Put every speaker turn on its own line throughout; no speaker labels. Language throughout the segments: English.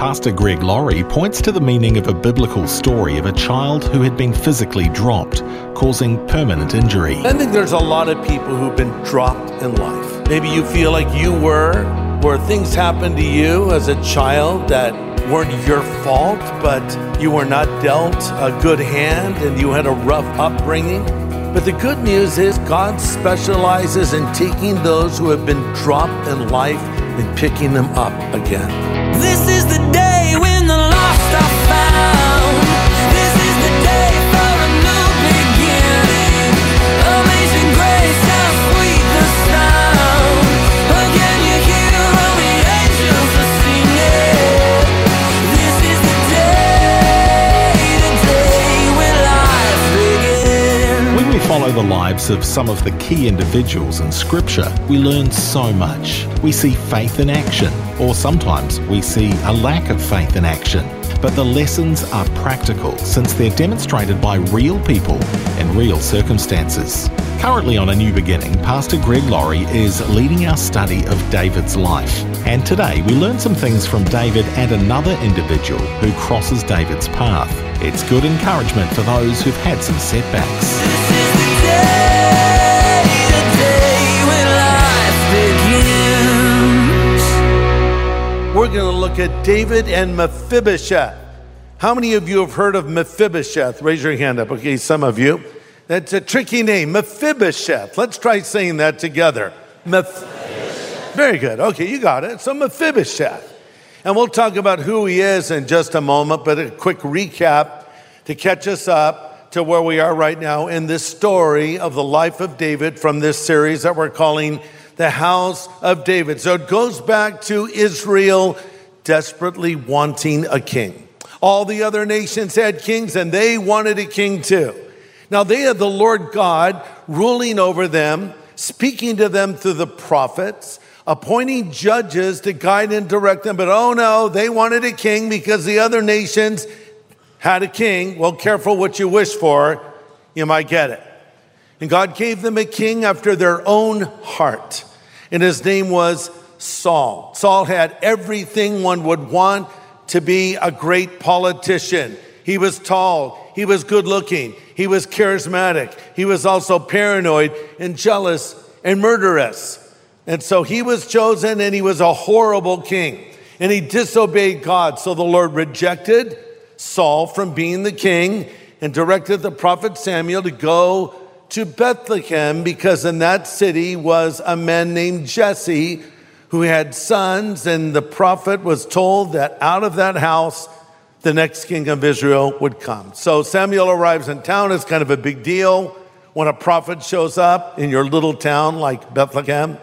Pastor Greg Laurie points to the meaning of a biblical story of a child who had been physically dropped, causing permanent injury.
I think there's a lot of people who've been dropped in life. Maybe you feel like you were, where things happened to you as a child that weren't your fault, but you were not dealt a good hand and you had a rough upbringing. But the good news is God specializes in taking those who have been dropped in life and picking them up again.
This is the day The
lives of some of the key individuals in Scripture, we learn so much. We see faith in action, or sometimes we see a lack of faith in action. But the lessons are practical since they're demonstrated by real people in real circumstances. Currently on A New Beginning, Pastor Greg Laurie is leading our study of David's life. And today we learn some things from David and another individual who crosses David's path. It's good encouragement for those who've had some setbacks.
We're going to look at David and Mephibosheth. How many of you have heard of Mephibosheth? Raise your hand up. Okay, some of you. That's a tricky name, Mephibosheth. Let's try saying that together. Meph- Very good. Okay, you got it. So Mephibosheth. And we'll talk about who he is in just a moment, but a quick recap to catch us up to where we are right now in this story of the life of David from this series that we're calling The House of David. So it goes back to Israel desperately wanting a king. All the other nations had kings and they wanted a king too. Now they had the Lord God ruling over them, speaking to them through the prophets, appointing judges to guide and direct them. But oh no, they wanted a king because the other nations had a king. Well, careful what you wish for, you might get it. And God gave them a king after their own heart. And his name was Saul. Saul had everything one would want to be a great politician. He was tall, he was good looking, he was charismatic, he was also paranoid and jealous and murderous. And so he was chosen and he was a horrible king. And he disobeyed God. So the Lord rejected Saul from being the king and directed the prophet Samuel to go to Bethlehem because in that city was a man named Jesse who had sons. And the prophet was told that out of that house, the next king of Israel would come. So Samuel arrives in town. It's kind of a big deal when a prophet shows up in your little town like Bethlehem.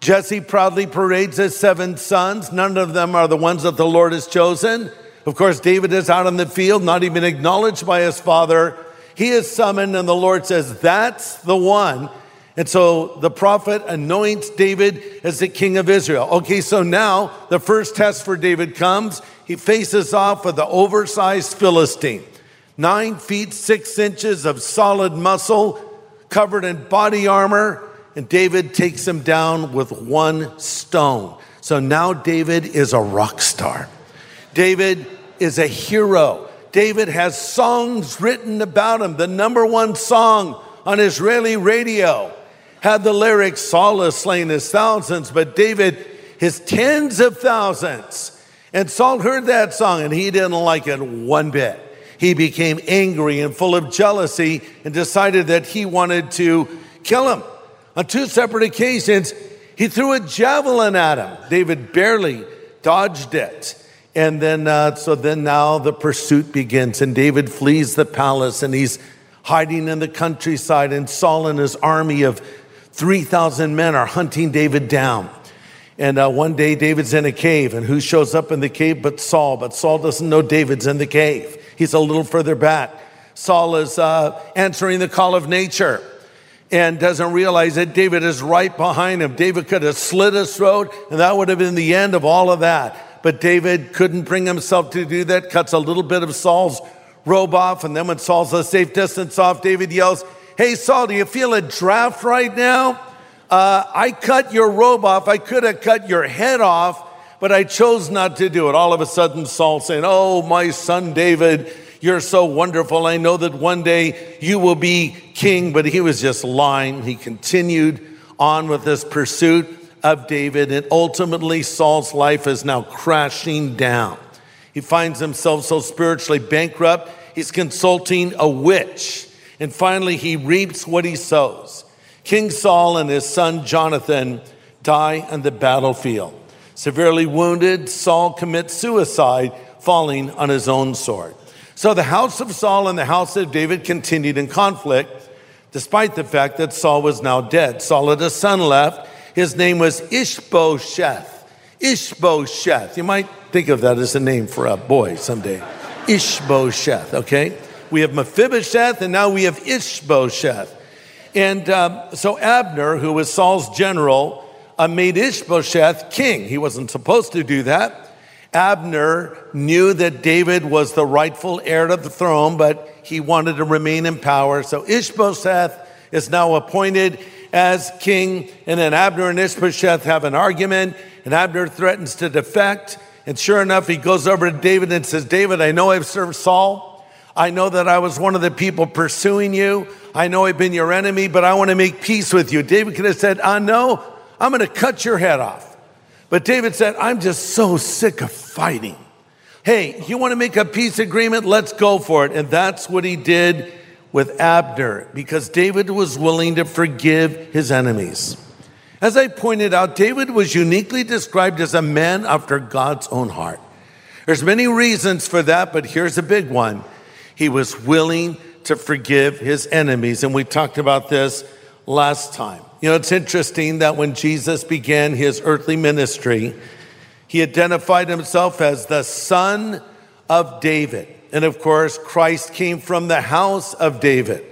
Jesse proudly parades his seven sons. None of them are the ones that the Lord has chosen. Of course, David is out in the field, not even acknowledged by his father. He is summoned, and the Lord says, That's the one. And so the prophet anoints David as the king of Israel. Okay, so now the first test for David comes. He faces off with the oversized Philistine. Nine feet, six inches of solid muscle, covered in body armor, and David takes him down with one stone. So now David is a rock star. David is a hero. David has songs written about him. The number one song on Israeli radio had the lyrics Saul has slain his thousands, but David his tens of thousands. And Saul heard that song and he didn't like it one bit. He became angry and full of jealousy and decided that he wanted to kill him. On two separate occasions, he threw a javelin at him. David barely dodged it. And then, uh, so then now the pursuit begins, and David flees the palace and he's hiding in the countryside, and Saul and his army of 3,000 men are hunting David down. And uh, one day, David's in a cave, and who shows up in the cave but Saul? But Saul doesn't know David's in the cave. He's a little further back. Saul is uh, answering the call of nature and doesn't realize that David is right behind him. David could have slit his throat, and that would have been the end of all of that. But David couldn't bring himself to do that, cuts a little bit of Saul's robe off, and then when Saul's a safe distance off, David yells, Hey, Saul, do you feel a draft right now? Uh, I cut your robe off. I could have cut your head off, but I chose not to do it. All of a sudden, Saul saying, Oh, my son David, you're so wonderful. I know that one day you will be king. But he was just lying. He continued on with this pursuit of David, and ultimately, Saul's life is now crashing down. He finds himself so spiritually bankrupt, he's consulting a witch. And finally, he reaps what he sows. King Saul and his son Jonathan die on the battlefield. Severely wounded, Saul commits suicide, falling on his own sword. So the house of Saul and the house of David continued in conflict, despite the fact that Saul was now dead. Saul had a son left. His name was Ishbosheth. Ishbosheth. You might think of that as a name for a boy someday. Ishbosheth, okay? We have Mephibosheth, and now we have Ishbosheth. And um, so Abner, who was Saul's general, uh, made Ishbosheth king. He wasn't supposed to do that. Abner knew that David was the rightful heir to the throne, but he wanted to remain in power. So Ishbosheth is now appointed as king. And then Abner and Ishbosheth have an argument, and Abner threatens to defect. And sure enough, he goes over to David and says, David, I know I've served Saul. I know that I was one of the people pursuing you. I know I've been your enemy, but I want to make peace with you. David could have said, I know, I'm going to cut your head off. But David said, I'm just so sick of fighting. Hey, you want to make a peace agreement? Let's go for it. And that's what he did with Abner because David was willing to forgive his enemies. As I pointed out, David was uniquely described as a man after God's own heart. There's many reasons for that, but here's a big one. He was willing to forgive his enemies. And we talked about this last time. You know, it's interesting that when Jesus began his earthly ministry, he identified himself as the son of David. And of course, Christ came from the house of David.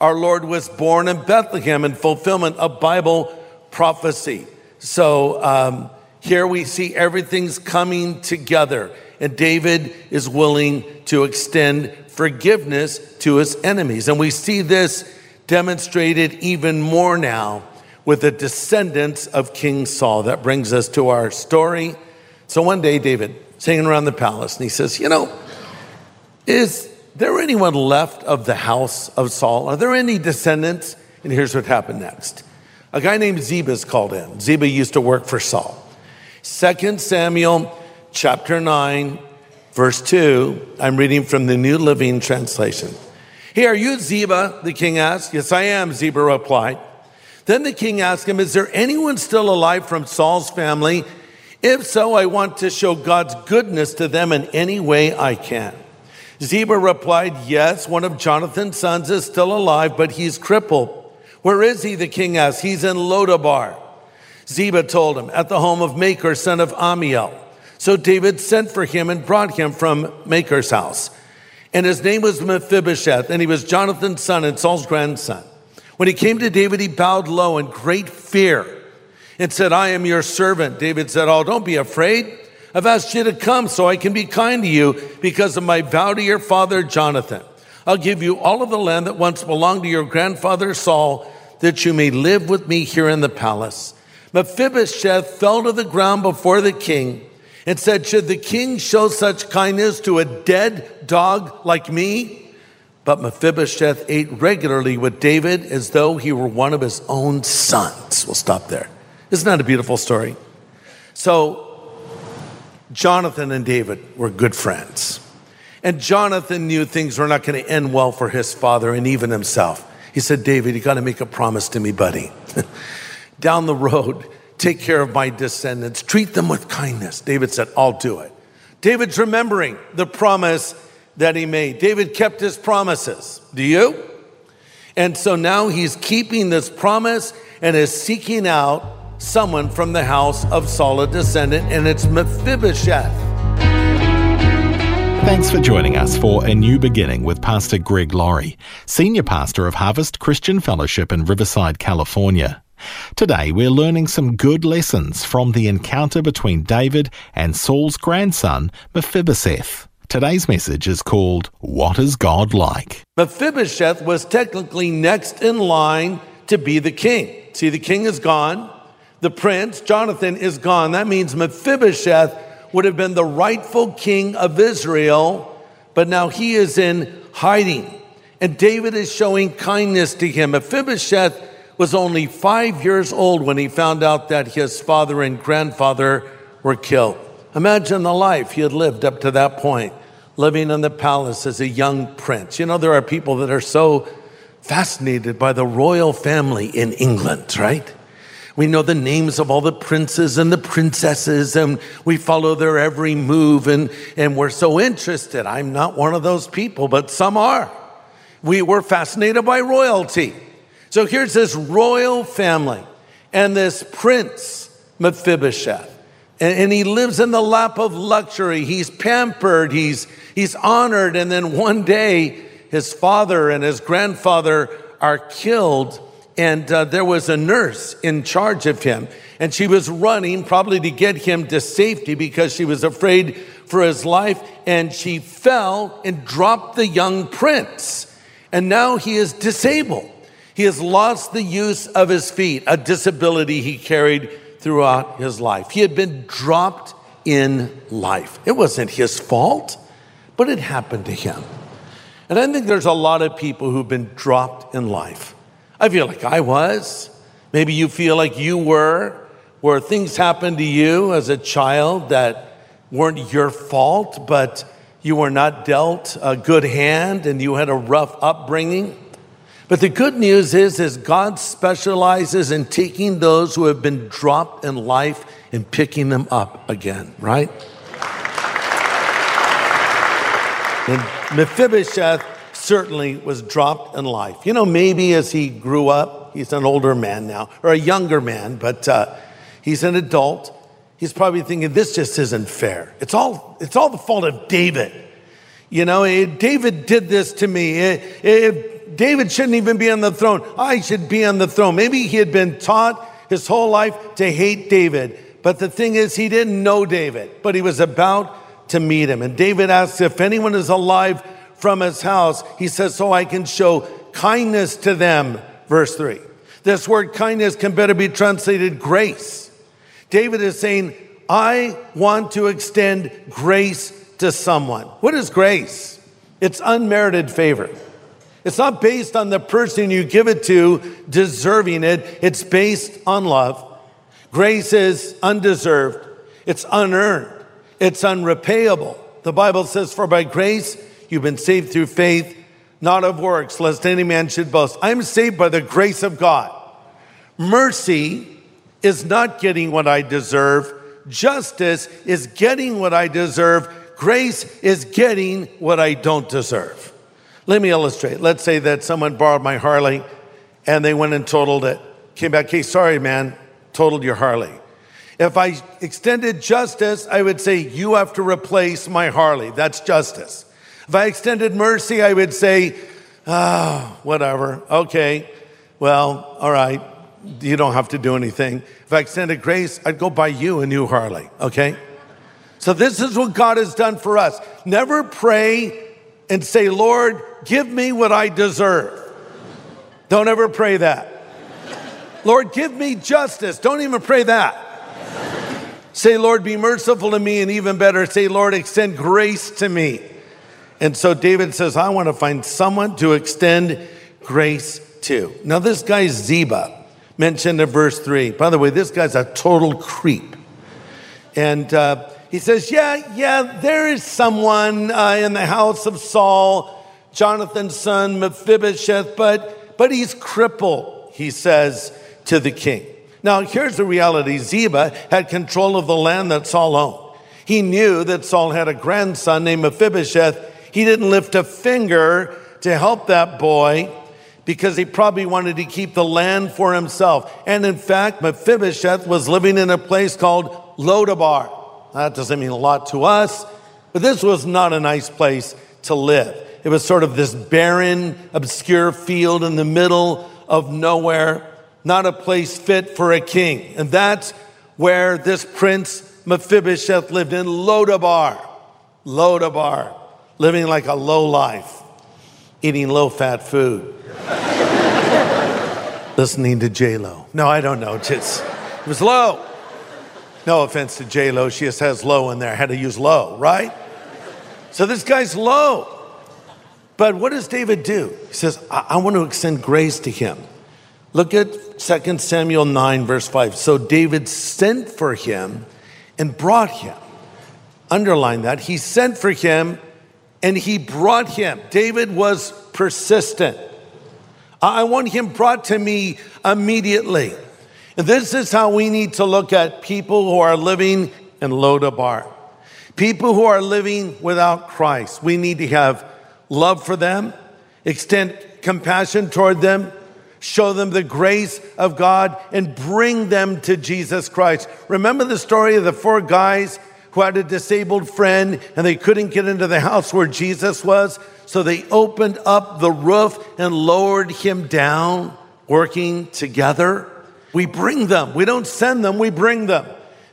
Our Lord was born in Bethlehem in fulfillment of Bible prophecy. So um, here we see everything's coming together, and David is willing to extend forgiveness to his enemies. And we see this demonstrated even more now with the descendants of King Saul. That brings us to our story. So one day, David hanging around the palace and he says, You know, is there anyone left of the house of Saul? Are there any descendants? And here's what happened next. A guy named Ziba is called in. Ziba used to work for Saul. 2 Samuel chapter 9, verse 2. I'm reading from the New Living Translation. Hey, are you Ziba? The king asked. Yes, I am, Ziba replied. Then the king asked him, Is there anyone still alive from Saul's family? If so, I want to show God's goodness to them in any way I can. Ziba replied, Yes, one of Jonathan's sons is still alive, but he's crippled. Where is he? The king asked. He's in Lodabar. Ziba told him, At the home of Makir, son of Ammiel. So David sent for him and brought him from Makir's house. And his name was Mephibosheth, and he was Jonathan's son and Saul's grandson. When he came to David, he bowed low in great fear and said, I am your servant. David said, Oh, don't be afraid. I've asked you to come so I can be kind to you because of my vow to your father Jonathan. I'll give you all of the land that once belonged to your grandfather Saul, that you may live with me here in the palace. Mephibosheth fell to the ground before the king and said, Should the king show such kindness to a dead dog like me? But Mephibosheth ate regularly with David as though he were one of his own sons. We'll stop there. Isn't that a beautiful story? So, Jonathan and David were good friends. And Jonathan knew things were not going to end well for his father and even himself. He said, David, you got to make a promise to me, buddy. Down the road, take care of my descendants, treat them with kindness. David said, I'll do it. David's remembering the promise that he made. David kept his promises. Do you? And so now he's keeping this promise and is seeking out someone from the house of Saul, a descendant, and it's Mephibosheth.
Thanks for joining us for A New Beginning with Pastor Greg Laurie, Senior Pastor of Harvest Christian Fellowship in Riverside, California. Today we're learning some good lessons from the encounter between David and Saul's grandson, Mephibosheth. Today's message is called What is God Like?
Mephibosheth was technically next in line to be the king. See, the king is gone. The prince, Jonathan, is gone. That means Mephibosheth would have been the rightful king of Israel, but now he is in hiding. And David is showing kindness to him. Mephibosheth was only five years old when he found out that his father and grandfather were killed. Imagine the life he had lived up to that point, living in the palace as a young prince. You know, there are people that are so fascinated by the royal family in England, right? We know the names of all the princes and the princesses, and we follow their every move, and, and we're so interested. I'm not one of those people, but some are. We were fascinated by royalty. So here's this royal family and this prince, Mephibosheth. And, and he lives in the lap of luxury. He's pampered, he's, he's honored. And then one day, his father and his grandfather are killed and uh, there was a nurse in charge of him and she was running probably to get him to safety because she was afraid for his life and she fell and dropped the young prince. And now he is disabled. He has lost the use of his feet a disability he carried throughout his life. He had been dropped in life. It wasn't his fault but it happened to him. And i think there's a lot of people who've been dropped in life I feel like I was. Maybe you feel like you were, where things happened to you as a child that weren't your fault, but you were not dealt a good hand and you had a rough upbringing. But the good news is, is God specializes in taking those who have been dropped in life and picking them up again, right? And Mephibosheth certainly was dropped in life. You know, maybe as he grew up, he's an older man now, or a younger man, but uh, he's an adult. He's probably thinking, this just isn't fair. It's all, it's all the fault of David. You know, eh, David did this to me. Eh, eh, David shouldn't even be on the throne. I should be on the throne. Maybe he had been taught his whole life to hate David. But the thing is, he didn't know David, but he was about to meet him. And David asks if anyone is alive from his house. He says, So I can show kindness to them. Verse 3. This word kindness can better be translated grace. David is saying, I want to extend grace to someone. What is grace? It's unmerited favor. It's not based on the person you give it to deserving it, it's based on love. Grace is undeserved, it's unearned, it's unrepayable. The Bible says, For by grace You've been saved through faith, not of works, lest any man should boast. I'm saved by the grace of God. Mercy is not getting what I deserve. Justice is getting what I deserve. Grace is getting what I don't deserve. Let me illustrate. Let's say that someone borrowed my Harley and they went and totaled it. Came back, hey, sorry, man, totaled your Harley. If I extended justice, I would say, you have to replace my Harley. That's justice. If I extended mercy, I would say, oh, whatever. Okay. Well, all right. You don't have to do anything. If I extended grace, I'd go buy you a new Harley. Okay. So this is what God has done for us. Never pray and say, Lord, give me what I deserve. Don't ever pray that. Lord, give me justice. Don't even pray that. Say, Lord, be merciful to me, and even better, say, Lord, extend grace to me. And so David says, I want to find someone to extend grace to. Now, this guy Ziba, mentioned in verse 3. By the way, this guy's a total creep. And uh, he says, Yeah, yeah, there is someone uh, in the house of Saul, Jonathan's son, Mephibosheth, but, but he's crippled, he says to the king. Now, here's the reality Ziba had control of the land that Saul owned. He knew that Saul had a grandson named Mephibosheth he didn't lift a finger to help that boy, because he probably wanted to keep the land for himself. And in fact, Mephibosheth was living in a place called Lodabar. That doesn't mean a lot to us, but this was not a nice place to live. It was sort of this barren, obscure field in the middle of nowhere, not a place fit for a king. And that's where this prince Mephibosheth lived in Lodabar. Lodabar, living like a low life, eating low fat food, listening to J Lo. No, I don't know. Just it was low. No offense to J Lo, she just has low in there. Had to use low, right? So this guy's low. But what does David do? He says, I, I want to extend grace to him. Look at 2 Samuel 9, verse 5. So David sent for him and brought him. Underline that. He sent for him and he brought him. David was persistent. I want him brought to me immediately. And this is how we need to look at people who are living in Lodabar. People who are living without Christ. We need to have love for them, extend compassion toward them, show them the grace of God, and bring them to Jesus Christ. Remember the story of the four guys who had a disabled friend and they couldn't get into the house where Jesus was? So they opened up the roof and lowered him down, working together. We bring them. We don't send them, we bring them.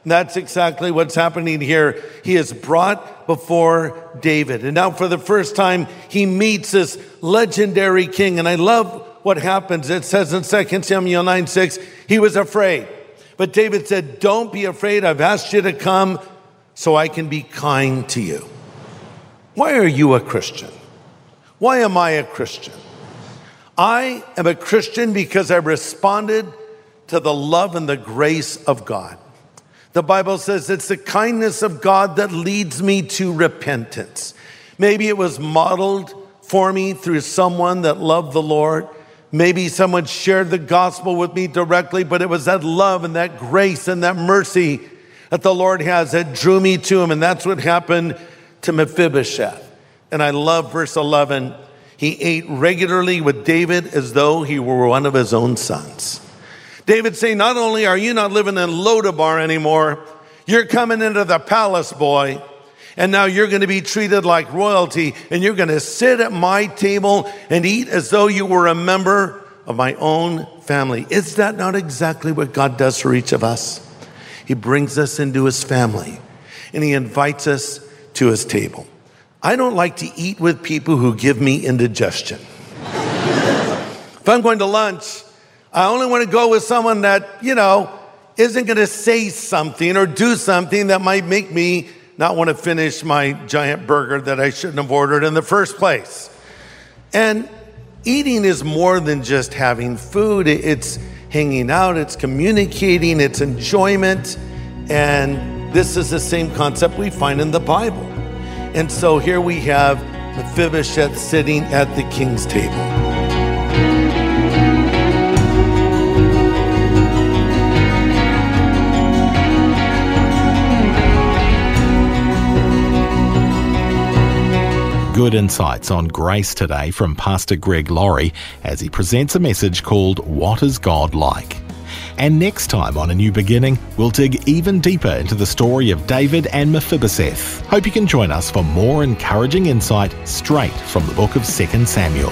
And that's exactly what's happening here. He is brought before David. And now, for the first time, he meets this legendary king. And I love what happens. It says in 2 Samuel 9 6, he was afraid. But David said, Don't be afraid. I've asked you to come so I can be kind to you. Why are you a Christian? Why am I a Christian? I am a Christian because I responded to the love and the grace of God. The Bible says it's the kindness of God that leads me to repentance. Maybe it was modeled for me through someone that loved the Lord. Maybe someone shared the gospel with me directly, but it was that love and that grace and that mercy that the Lord has that drew me to him. And that's what happened to Mephibosheth. And I love verse 11. He ate regularly with David as though he were one of his own sons. David saying, Not only are you not living in Lodabar anymore, you're coming into the palace, boy. And now you're going to be treated like royalty, and you're going to sit at my table and eat as though you were a member of my own family. Is that not exactly what God does for each of us? He brings us into his family and he invites us to his table. I don't like to eat with people who give me indigestion. if I'm going to lunch, I only want to go with someone that, you know, isn't going to say something or do something that might make me not want to finish my giant burger that I shouldn't have ordered in the first place. And eating is more than just having food, it's hanging out, it's communicating, it's enjoyment. And this is the same concept we find in the Bible. And so here we have Mephibosheth sitting at the king's table.
Good insights on grace today from Pastor Greg Laurie as he presents a message called What is God Like? And next time on A New Beginning, we'll dig even deeper into the story of David and Mephibosheth. Hope you can join us for more encouraging insight straight from the book of 2 Samuel.